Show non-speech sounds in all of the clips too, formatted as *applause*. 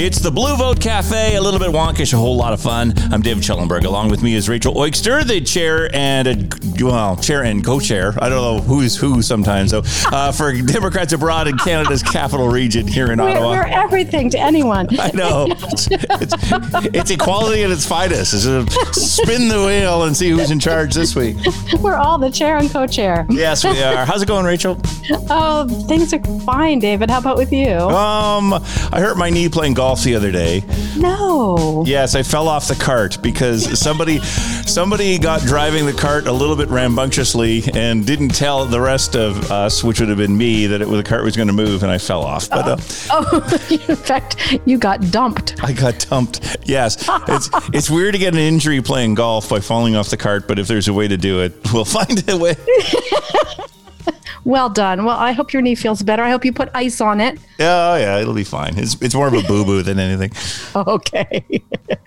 It's the Blue Vote Cafe, a little bit wonkish, a whole lot of fun. I'm David Schellenberg. Along with me is Rachel Oikster, the chair and a, well, chair and co-chair. I don't know who's who sometimes. So uh, for Democrats abroad in Canada's capital region here in We're, Ottawa. we're everything to anyone. *laughs* I know. It's, it's, it's equality at its finest. It's a spin the wheel and see who's in charge this week. We're all the chair and co-chair. Yes, we are. How's it going, Rachel? Oh, things are fine, David. How about with you? Um, I hurt my knee playing golf the other day. no. Yes, I fell off the cart because somebody somebody got driving the cart a little bit rambunctiously and didn't tell the rest of us, which would have been me, that it, the cart was going to move, and I fell off. But uh, Oh, *laughs* *laughs* in fact, you got dumped. I got dumped. Yes, it's it's weird to get an injury playing golf by falling off the cart, but if there's a way to do it, we'll *laughs* find a way. Well done. Well, I hope your knee feels better. I hope you put ice on it. Oh yeah, it'll be fine. It's it's more of a boo boo than anything. *laughs* Okay.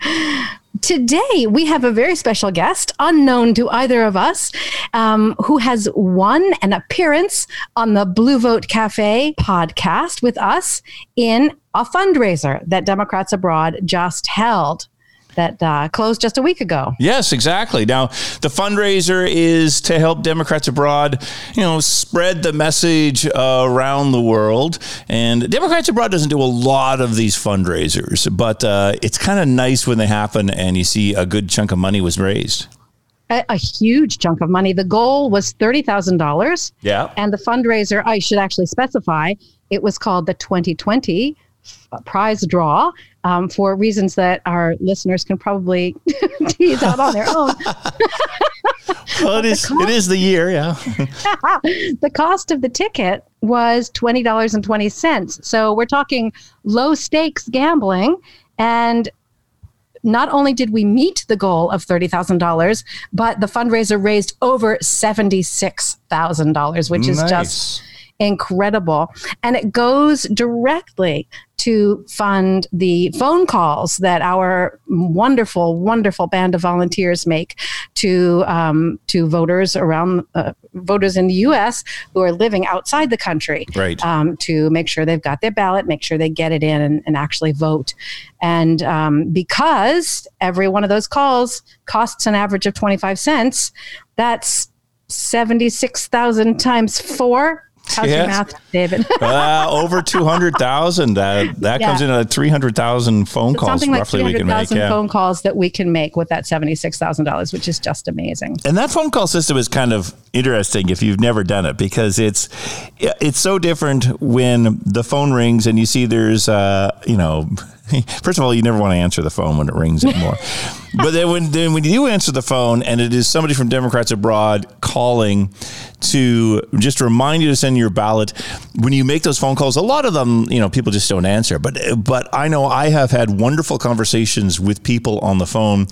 *laughs* Today, we have a very special guest, unknown to either of us, um, who has won an appearance on the Blue Vote Cafe podcast with us in a fundraiser that Democrats Abroad just held that uh, closed just a week ago. Yes, exactly. Now, the fundraiser is to help Democrats abroad, you know, spread the message uh, around the world. And Democrats abroad doesn't do a lot of these fundraisers, but uh, it's kind of nice when they happen and you see a good chunk of money was raised. A, a huge chunk of money. The goal was $30,000. Yeah. And the fundraiser, I should actually specify, it was called the 2020 prize draw um, for reasons that our listeners can probably *laughs* tease out on their own. *laughs* Well, it is, it is the year, yeah. *laughs* the cost of the ticket was $20.20. So we're talking low stakes gambling. And not only did we meet the goal of $30,000, but the fundraiser raised over $76,000, which is Nice. just incredible. And it goes directly to fund the phone calls that our wonderful, wonderful band of volunteers make to um, to voters around uh, voters in the U.S. who are living outside the country, Right. Um, to make sure they've got their ballot, make sure they get it in and, and actually vote. And um, because every one of those calls costs an average of twenty five cents, that's seventy six thousand times four. How's your math, David? *laughs* uh, over 200,000. Uh, that Yeah. comes in at 300,000 phone calls Something like roughly we can make. 300,000 Yeah. phone calls that we can make with that $76,000, which is just amazing. And that phone call system is kind of interesting if you've never done it because it's it's so different when the phone rings and you see there's uh, you know *laughs* first of all you never want to answer the phone when it rings anymore. *laughs* but then when then when you answer the phone and it is somebody from Democrats abroad calling to just remind you to send your ballot when you make those phone calls a lot of them you know people just don't answer but but I know I have had wonderful conversations with people on the phone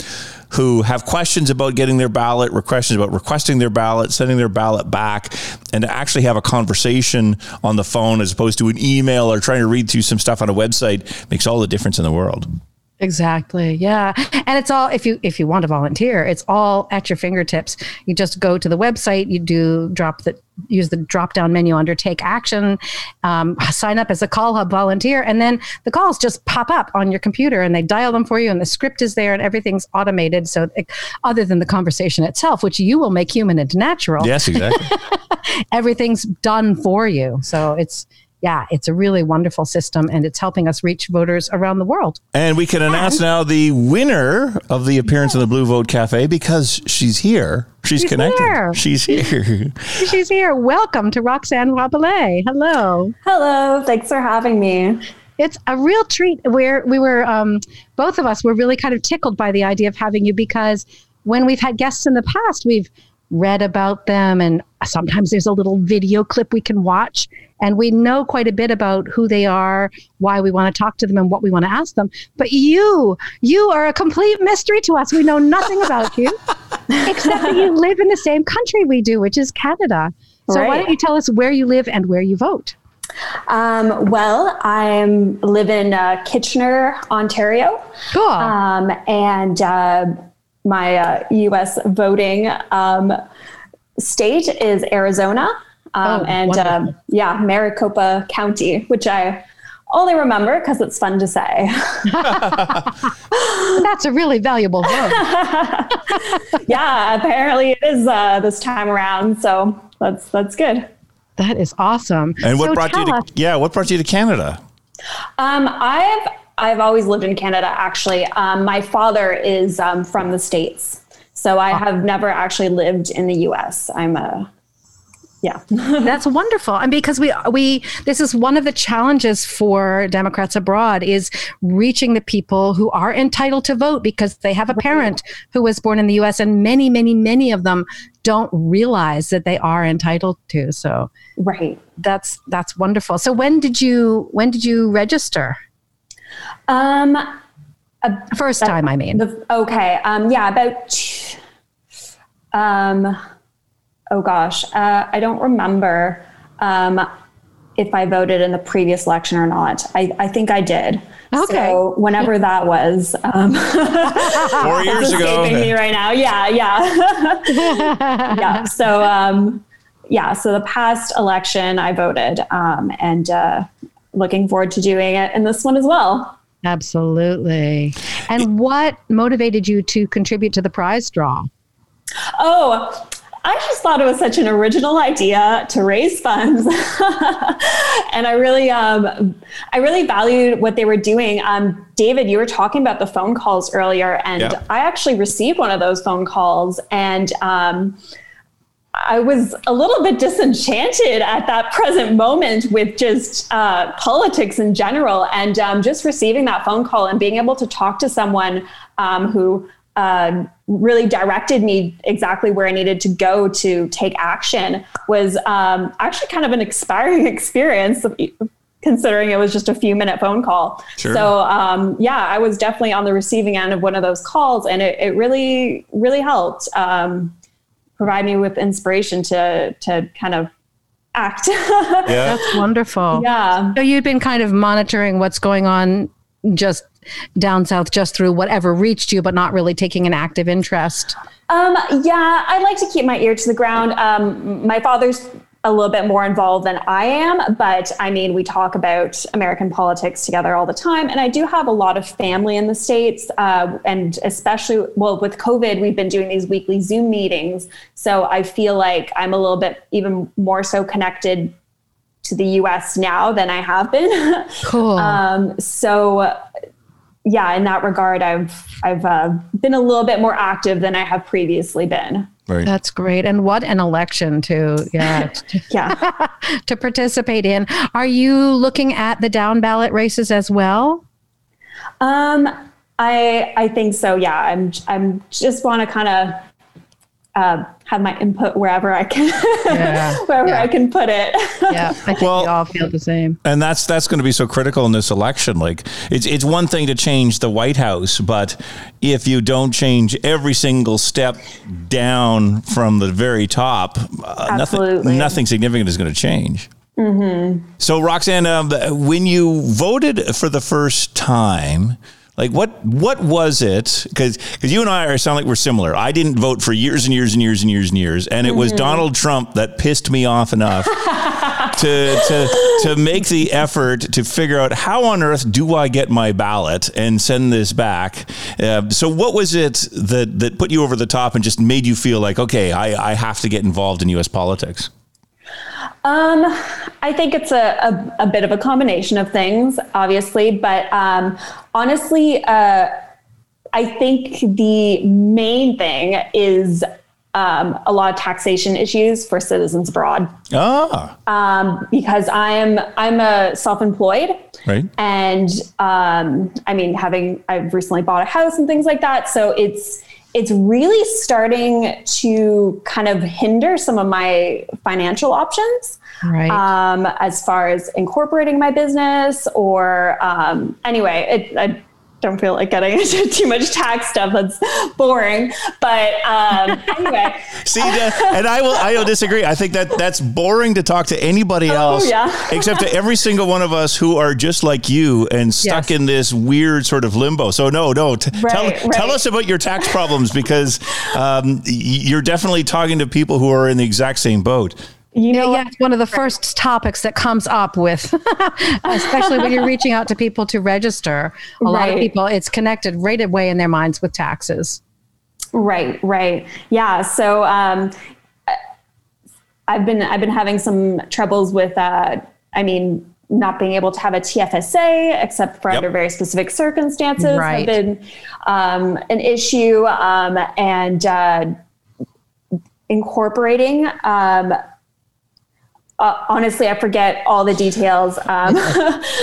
who have questions about getting their ballot, questions about requesting their ballot, sending their ballot back, and to actually have a conversation on the phone as opposed to an email or trying to read through some stuff on a website makes all the difference in the world. Exactly. Yeah. And it's all if you if you want to volunteer, it's all at your fingertips. You just go to the website, you do drop the use the drop down menu under take action, um, sign up as a CallHub volunteer, and then the calls just pop up on your computer and they dial them for you and the script is there and everything's automated. So it, other than the conversation itself, which you will make human and natural, Yes, exactly. *laughs* everything's done for you. So it's yeah, it's a really wonderful system and it's helping us reach voters around the world. and we can announce now the winner of the appearance in the Blue Vote Cafe because she's here. She's, She's connected. here. She's *laughs* here. She's here. Welcome to Roxanne Rabelais. Hello. Hello, thanks for having me. It's a real treat. Where we were, um, both of us were really kind of tickled by the idea of having you because when we've had guests in the past, we've read about them and sometimes there's a little video clip we can watch and we know quite a bit about who they are why we want to talk to them and what we want to ask them. But you you are a complete mystery to us. We know nothing about you *laughs* except that you live in the same country we do which is canada. So why don't you tell us where you live and where you vote? Um, well, I live in uh, Kitchener, Ontario, cool. Um, and uh, my uh, U.S. voting um, state is Arizona, um, Oh, and um, yeah, Maricopa County, which I only remember because it's fun to say. *laughs* That's a really valuable vote. *laughs* yeah, apparently it is uh, this time around. So that's that's good. That is awesome. And what So brought you to us- yeah? What brought you to Canada? Um, I've I've always lived in Canada. Actually, um, my father is um, from the states, so I have never actually lived in the U.S. I'm a yeah. *laughs* That's wonderful. And because we we this is one of the challenges for Democrats abroad is reaching the people who are entitled to vote because they have a parent who was born in the US and many many many of them don't realize that they are entitled to. So right. that's that's wonderful. So when did you when did you register? Um, First time, I mean. The, okay. Um, yeah, about. Um, oh gosh, uh, I don't remember um, if I voted in the previous election or not. I, I think I did. Okay. So whenever that was, um, *laughs* Four years ago. escaping me right now. Yeah, yeah, *laughs* yeah. So um, yeah, so the past election I voted, um, and uh, looking forward to doing it in this one as well. Absolutely. And what motivated you to contribute to the prize draw? Oh, I just thought it was such an original idea to raise funds, *laughs* and I really, um, I really valued what they were doing. Um, David, you were talking about the phone calls earlier, and Yeah. I actually received one of those phone calls, and um, I was a little bit disenchanted at that present moment with just uh, politics in general, and um, just receiving that phone call and being able to talk to someone um, who uh, really directed me exactly where I needed to go to take action was um, actually kind of an inspiring *laughs* experience. Considering it was just a few minute phone call. Sure. So, um, yeah, I was definitely on the receiving end of one of those calls, and it, it really, really helped. Um, provide me with inspiration to to kind of act. *laughs* Yeah. That's wonderful. yeah. So you'd been kind of monitoring what's going on just down south, just through whatever reached you, but not really taking an active interest. Um, yeah, I like to keep my ear to the ground. Um, my father's a little bit more involved than I am, but I mean, we talk about American politics together all the time. And I do have a lot of family in the States. Uh, and especially, well, with COVID, we've been doing these weekly Zoom meetings. So I feel like I'm a little bit even more so connected to the US now than I have been. *laughs* Cool. Um, so yeah, in that regard, I've I've uh, been a little bit more active than I have previously been. Right. That's great. And what an election to yeah to, *laughs* Yeah. *laughs* to participate in. Are you looking at the down ballot races as well? um, I I think so. Yeah, I'm I'm just want to kind of uh, have my input wherever I can, Yeah. *laughs* wherever Yeah. I can put it. *laughs* Yeah, I think Well- we all feel the same. and that's that's going to be so critical in this election. Like it's it's one thing to change the White House, but if you don't change every single step down from the very top, uh, nothing Absolutely. nothing significant is going to change. So Roxanne, um, when you voted for the first time. Like what? What was it? Because because you and I are sound like we're similar. I didn't vote for years and years and years and years and years, and it was Donald Trump that pissed me off enough *laughs* to to to make the effort to figure out how on earth do I get my ballot and send this back. Uh, so, what was it that that put you over the top and just made you feel like, okay, I, I have to get involved in U.S. politics? Um, I think it's a, a, a bit of a combination of things, obviously, but um, honestly, uh, I think the main thing is um, a lot of taxation issues for citizens abroad. Ah, Um, because I'm I'm a self-employed, right. and um, I mean, having I've recently bought a house and things like that, so it's it's really starting to kind of hinder some of my financial options Right. um, as far as incorporating my business or um, anyway, it, I don't feel like getting *laughs* into too much tax stuff. That's boring. But um, anyway, See, and I will I will disagree. I think that that's boring to talk to anybody else, Oh, yeah. except to every single one of us who are just like you and stuck Yes. in this weird sort of limbo. So no, no, t- tell Right, tell us about your tax problems because um, you're definitely talking to people who are in the exact same boat. You know, yeah, it's one of the first topics that comes up with, *laughs* especially when you're reaching out to people to register. A right. lot of people, it's connected right away in their minds with taxes. Right, right, yeah. So um, I've been I've been having some troubles with. Uh, I mean, not being able to have a TFSA except for yep. under very specific circumstances right. have been um, an issue, um, and uh, incorporating um, uh, honestly, I forget all the details um,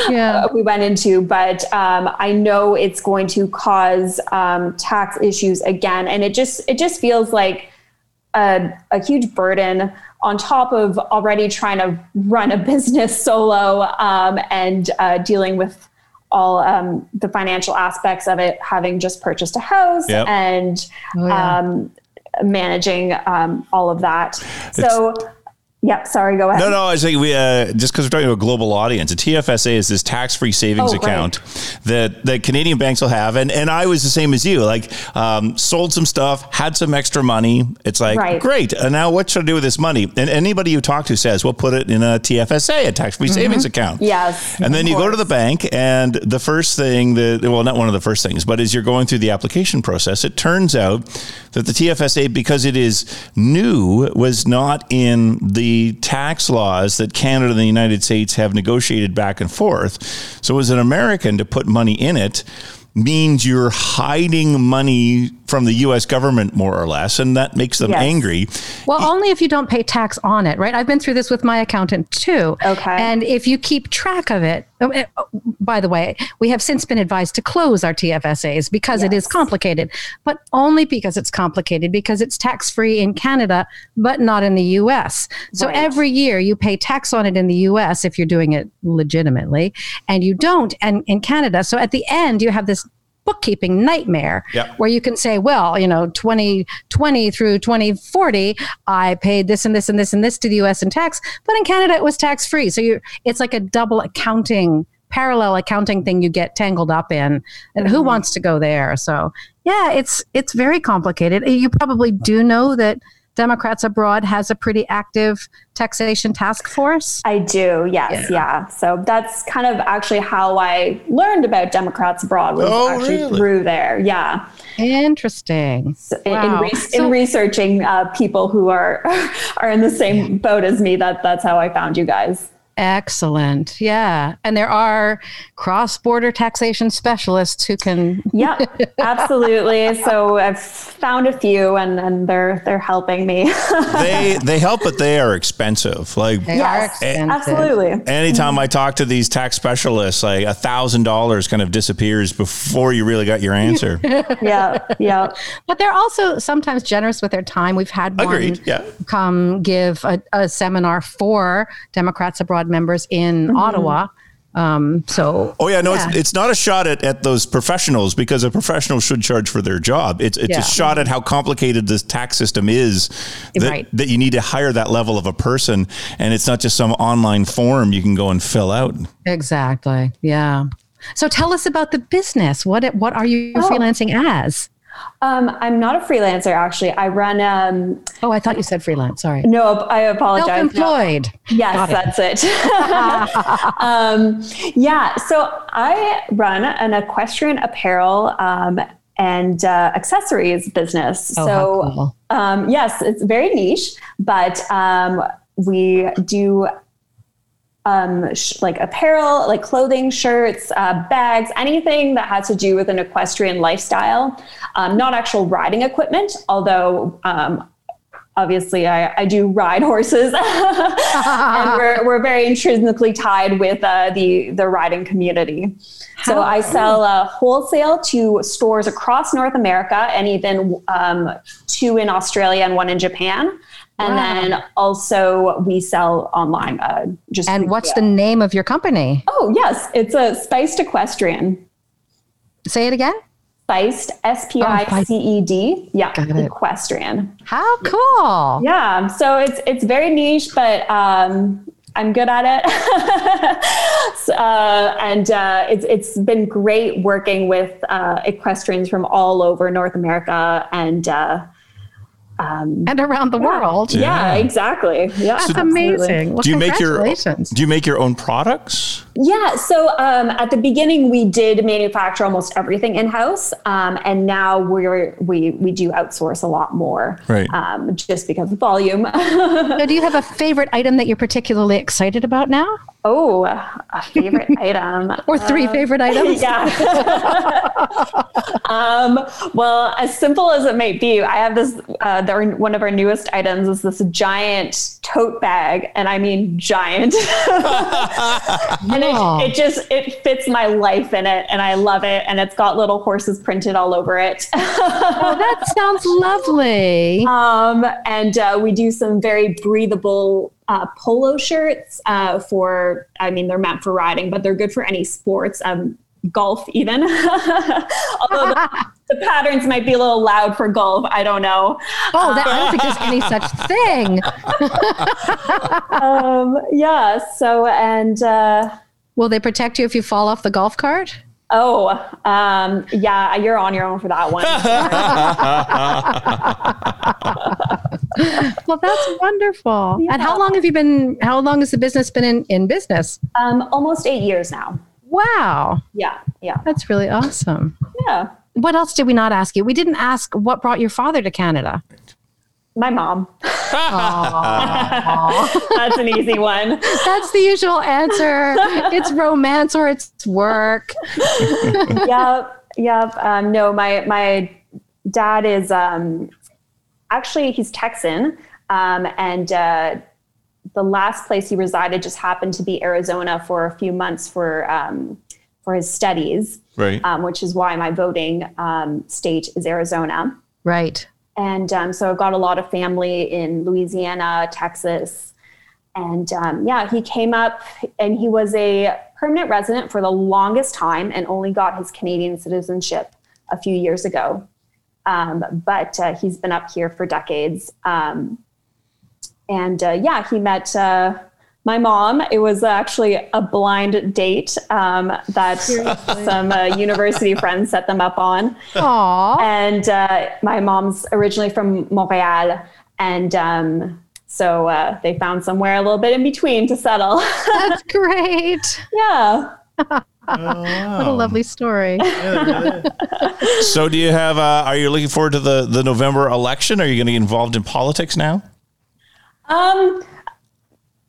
yeah. *laughs* we went into, but um, I know it's going to cause um, tax issues again, and it just it just feels like a, a, huge burden on top of already trying to run a *laughs* business solo um, and uh, dealing with all um, the financial aspects of it, having just purchased a house yep. and oh, yeah. Um, managing all of that. It's- so Yep. Sorry. Go ahead. No, no. I was saying we uh, just because we're talking about a global audience. A TFSA is this tax-free savings oh, account right. that that Canadian banks will have, and and I was the same as you. Like, um, sold some stuff, had some extra money. It's like right. great. And now what should I do with this money? And anybody you talk to says, "Well, put it in a TFSA, a tax-free mm-hmm. savings account." Yes. And then you course. go to the bank, and the first thing that well, not one of the first things, but as you're going through the application process, it turns out that the TFSA, because it is new, was not in the tax laws that Canada and the United States have negotiated back and forth. So, as an American, to put money in it means you're hiding money from the US government, more or less, and that makes them yes. angry. Well, only if you don't pay tax on it, right? I've been through this with my accountant too. Okay. And if you keep track of it, oh, eh, oh, by the way, we have since been advised to close our TFSAs because yes. it is complicated, but only because it's complicated, because it's tax free in Canada, but not in the US. So right. every year you pay tax on it in the US if you're doing it legitimately, and you don't and in Canada. So at the end, you have this bookkeeping nightmare where you can say, well, you know, 2020 through 2040, I paid this and this and this and this to the US in tax, but in Canada it was tax free. So you it's like a double accounting parallel accounting thing you get tangled up in and who mm-hmm. wants to go there so yeah it's it's very complicated you probably do know that Democrats Abroad has a pretty active taxation task force? I do, yes, yeah. yeah. So that's kind of actually how I learned about Democrats Abroad was oh, actually really? through there. Yeah. Interesting. So wow. in, re- so, in, researching uh, people who are *laughs* are in the same boat as me, that that's how I found you guys. Excellent. Yeah. And there are cross border taxation specialists who can. *laughs* yeah, absolutely. So I've found a few and, and they're they're helping me. *laughs* they they help, but they are expensive. Like they yes, absolutely. Anytime I talk to these tax specialists, like a thousand dollars kind of disappears before you really got your answer. *laughs* yeah. Yeah. But they're also sometimes generous with their time. We've had one Agreed, yeah. come give a, a seminar for Democrats abroad members in mm-hmm. Ottawa. Um, so, oh yeah, no, yeah. It's, it's not a shot at, at those professionals because a professional should charge for their job. It's it's yeah. a shot at how complicated this tax system is that, right. that you need to hire that level of a person, and it's not just some online form you can go and fill out. Exactly. Yeah. So tell us about the business. What what are you oh. freelancing as? Um, I'm not a freelancer, actually. I run. Um, oh, I thought you said freelance. Sorry. No, I apologize. Self-employed. No. Yes, that's it. *laughs* um, yeah. So I run an equestrian apparel um, and uh, accessories business. Oh, so cool. Um, yes, it's very niche, but um, we do um, sh- like apparel, like clothing, shirts, uh, bags, anything that has to do with an equestrian lifestyle. Um, not actual riding equipment, although um, obviously I, I, do ride horses, *laughs* and we're, *laughs* we're very intrinsically tied with uh, the the riding community. So I sell uh, wholesale to stores across North America, and even um, two in Australia and one in Japan. And wow. then also we sell online. Uh, just and what's the name of your company? Oh yes, it's a Spiced Equestrian. Say it again. Spiced, S P I C E D. Yeah, equestrian. How cool! Yeah, so it's it's very niche, but um, I'm good at it. *laughs* uh, and uh, it's, it's been great working with uh, equestrians from all over North America and uh, um, and around the world. yeah, exactly. Yeah, That's absolutely. amazing. Well, do you make your congratulations. do you make your own products? Yeah. So um, at the beginning, we did manufacture almost everything in house, um, and now we're we we do outsource a lot more, Right. Um, just because of volume. So do you have a favorite item that you're particularly excited about now? oh, a favorite *laughs* item. Or three favorite *laughs* items? Yeah. *laughs* um, well, as simple as it might be, I have this. Uh, the, one of our newest items is this giant tote bag, and I mean giant. and It, it just it fits my life in it, and I love it. And it's got little horses printed all over it. Oh, that sounds lovely. *laughs* Um, and uh, we do some very breathable uh, polo shirts uh, for, I mean, they're meant for riding, but they're good for any sports, um, golf even. *laughs* Although the, the patterns might be a little loud for golf. I don't know. Oh, that, I don't think there's any such *laughs* thing. Um, yeah. So, and uh, Will they protect you if you fall off the golf cart? oh, um, yeah, you're on your own for that one. *laughs* Well, that's wonderful. And how long have you been? How long has the business been in, in business? um, almost eight years now. Wow, Yeah. Yeah. that's really awesome. Yeah. What else did we not ask you? We didn't ask what brought your father to Canada. My mom. *laughs* *laughs* That's an easy one. That's the usual answer. It's romance or it's work. *laughs* yep, yep. Um, no, my my dad is um, actually he's Texan, um, and uh, the last place he resided just happened to be Arizona for a few months for um, for his studies, Right. um, which is why my voting um, state is Arizona. Right. And um, so I've got a lot of family in Louisiana, Texas. And um, yeah, he came up and he was a permanent resident for the longest time and only got his Canadian citizenship a few years ago. Um, but uh, he's been up here for decades. Um, and uh, yeah, he met uh, my mom. It was actually a blind date um, that some uh, university *laughs* friends set them up on Aw. and uh, my mom's originally from Montreal, and um, so uh, they found somewhere a little bit in between to settle. That's *laughs* great. yeah. What a lovely story. *laughs* So, do you have? Uh, are you looking forward to the the November election? Are you going to get involved in politics now? Um.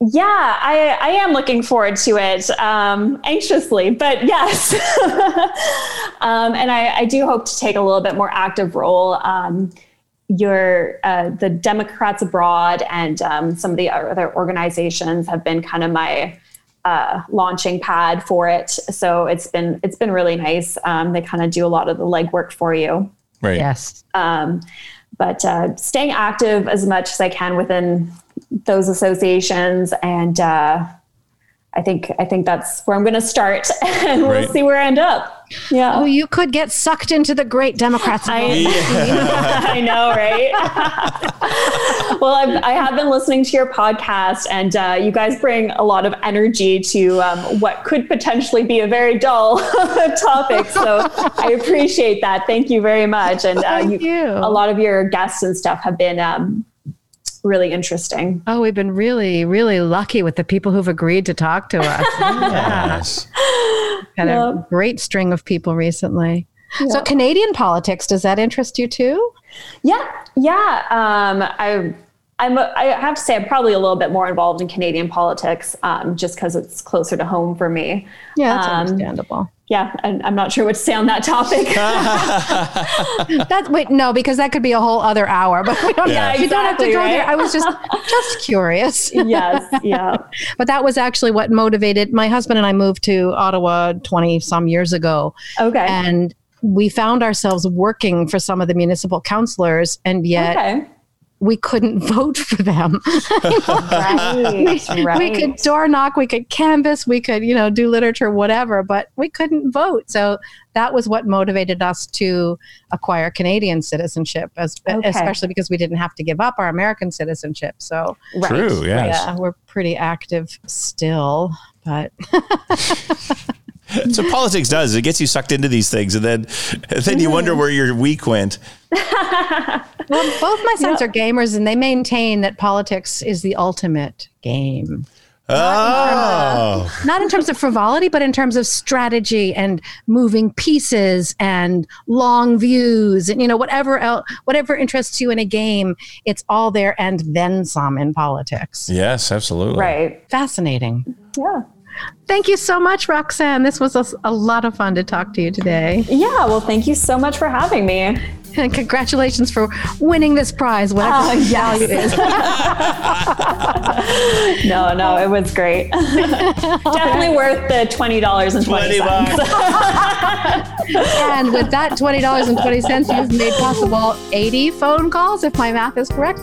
Yeah, I, I am looking forward to it um, anxiously, but yes. *laughs* um, and I, I do hope to take a little bit more active role. Um, your uh, the Democrats abroad and um, some of the other organizations have been kind of my uh, launching pad for it. So it's been it's been really nice. Um, they kind of do a lot of the legwork for you. Right. Yes. Um, but uh, staying active as much as I can within those associations, and uh, I think I think that's where I'm going to start, *laughs* and we'll Right. see where I end up. Yeah. Oh, you could get sucked into the great Democrats. I, *laughs* I know, right? *laughs* well, I've, I have been listening to your podcast, and uh, you guys bring a lot of energy to um, what could potentially be a very dull topic. So I appreciate that. Thank you very much. And uh, Thank you. a lot of your guests and stuff have been um, really interesting. Oh, we've been really, really lucky with the people who've agreed to talk to us. *laughs* Yes. Had a great string of people recently. So, Canadian politics, does that interest you too? Yeah, yeah. Um, I, I'm. I have to say, I'm probably a little bit more involved in Canadian politics, um, just because it's closer to home for me. Yeah, that's Um, understandable. Yeah, and I'm not sure what to say on that topic. *laughs* *laughs* That wait, no, because that could be a whole other hour. But we don't, Yeah. you don't have to Exactly, go there. I was just just curious. *laughs* yes, yeah. But that was actually what motivated my husband and I moved to Ottawa 20 some years ago. Okay. And we found ourselves working for some of the municipal councillors, and yet okay. We couldn't *laughs* vote for them. Right. right. We could door knock, we could canvass, we could, you know, do literature, whatever, but we couldn't vote. So that was what motivated us to acquire Canadian citizenship, as, Okay. especially because we didn't have to give up our American citizenship. So Right. True. Yes. yeah, we're pretty active still, but *laughs* *laughs* So politics does it gets you sucked into these things, and then and then you wonder mm-hmm. where your week went. *laughs* well, both my sons are gamers, and they maintain that politics is the ultimate game. Oh. Not in terms of frivolity, but in terms of strategy and moving pieces and long views and you know whatever else, whatever interests you in a game, it's all there and then some in politics. Yes, absolutely. Right. Fascinating. Yeah. Thank you so much, Roxanne. This was a, lot of fun to talk to you today. Yeah. Well, thank you so much for having me. And *laughs* congratulations for winning this prize, whatever Oh, the yes. value is. *laughs* No, no, it was great. *laughs* Definitely worth the twenty dollars and twenty 20 cents. bucks. and with that $20.20, you've made possible 80 phone calls, if my math is correct.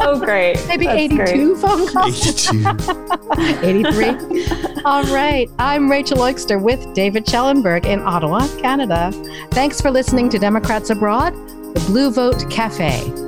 Oh, great. Maybe That's 82 great. phone calls. 83. All right. I'm Rachel Oikster with David Schellenberg in Ottawa, Canada. Thanks for listening to Democrats Abroad, the Blue Vote Cafe.